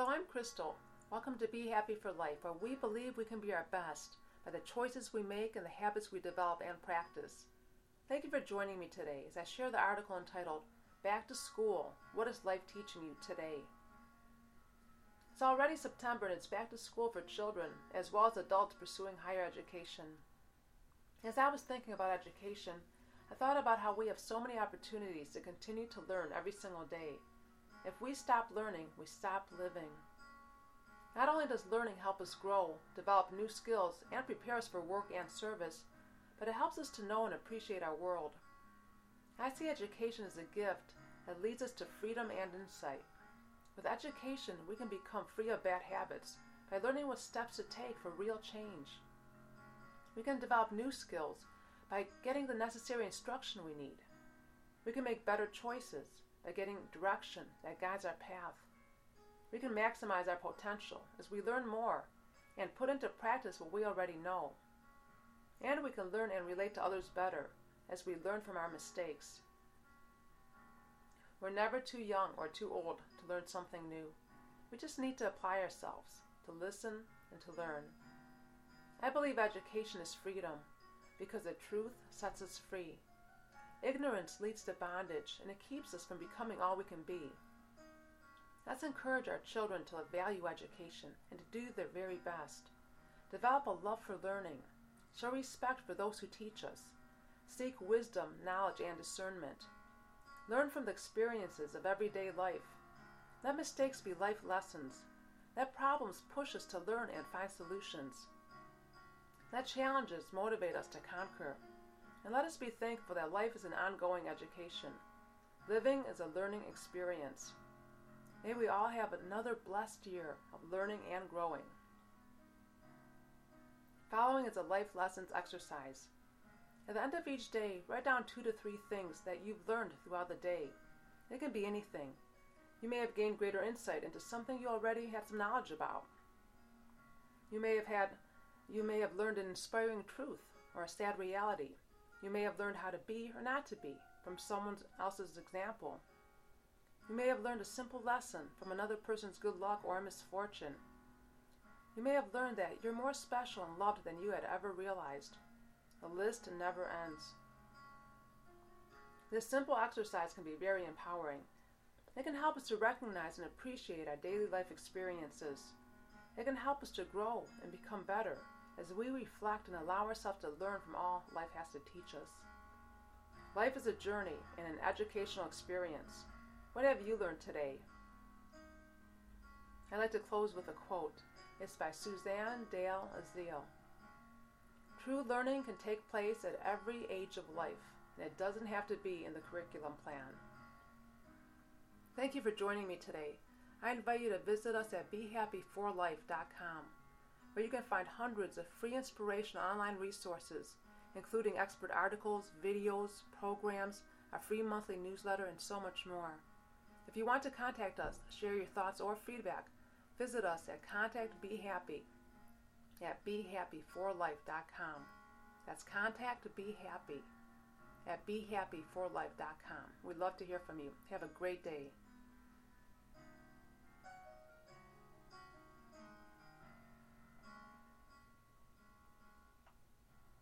Hello, I'm Crystal. Welcome to Be Happy for Life, where we believe we can be our best by the choices we make and the habits we develop and practice. Thank you for joining me today as I share the article entitled Back to School What is Life Teaching You Today? It's already September and it's back to school for children as well as adults pursuing higher education. As I was thinking about education, I thought about how we have so many opportunities to continue to learn every single day. If we stop learning, we stop living. Not only does learning help us grow, develop new skills, and prepare us for work and service, but it helps us to know and appreciate our world. I see education as a gift that leads us to freedom and insight. With education, we can become free of bad habits by learning what steps to take for real change. We can develop new skills by getting the necessary instruction we need. We can make better choices by getting direction that guides our path. We can maximize our potential as we learn more and put into practice what we already know. And we can learn and relate to others better as we learn from our mistakes. We're never too young or too old to learn something new. We just need to apply ourselves, to listen, and to learn. I believe education is freedom because the truth sets us free. Ignorance leads to bondage and it keeps us from becoming all we can be. Let's encourage our children to value education and to do their very best. Develop a love for learning. Show respect for those who teach us. Seek wisdom, knowledge, and discernment. Learn from the experiences of everyday life. Let mistakes be life lessons. Let problems push us to learn and find solutions. Let challenges motivate us to conquer. And let us be thankful that life is an ongoing education. Living is a learning experience. May we all have another blessed year of learning and growing. Following is a life lessons exercise. At the end of each day, write down two to three things that you've learned throughout the day. It can be anything. You may have gained greater insight into something you already had some knowledge about. You may have had you may have learned an inspiring truth or a sad reality. You may have learned how to be or not to be from someone else's example. You may have learned a simple lesson from another person's good luck or misfortune. You may have learned that you're more special and loved than you had ever realized. The list never ends. This simple exercise can be very empowering. It can help us to recognize and appreciate our daily life experiences. It can help us to grow and become better as we reflect and allow ourselves to learn from all life has to teach us. Life is a journey and an educational experience. What have you learned today? I'd like to close with a quote. It's by Suzanne Dale Ezell. True learning can take place at every age of life, and it doesn't have to be in the curriculum plan. Thank you for joining me today. I invite you to visit us at BeHappyForLife.com where you can find hundreds of free inspirational online resources, including expert articles, videos, programs, a free monthly newsletter, and so much more. If you want to contact us, share your thoughts or feedback, visit us at contactbehappy at behappyforlife.com. That's contactbehappy at behappyforlife.com. We'd love to hear from you. Have a great day.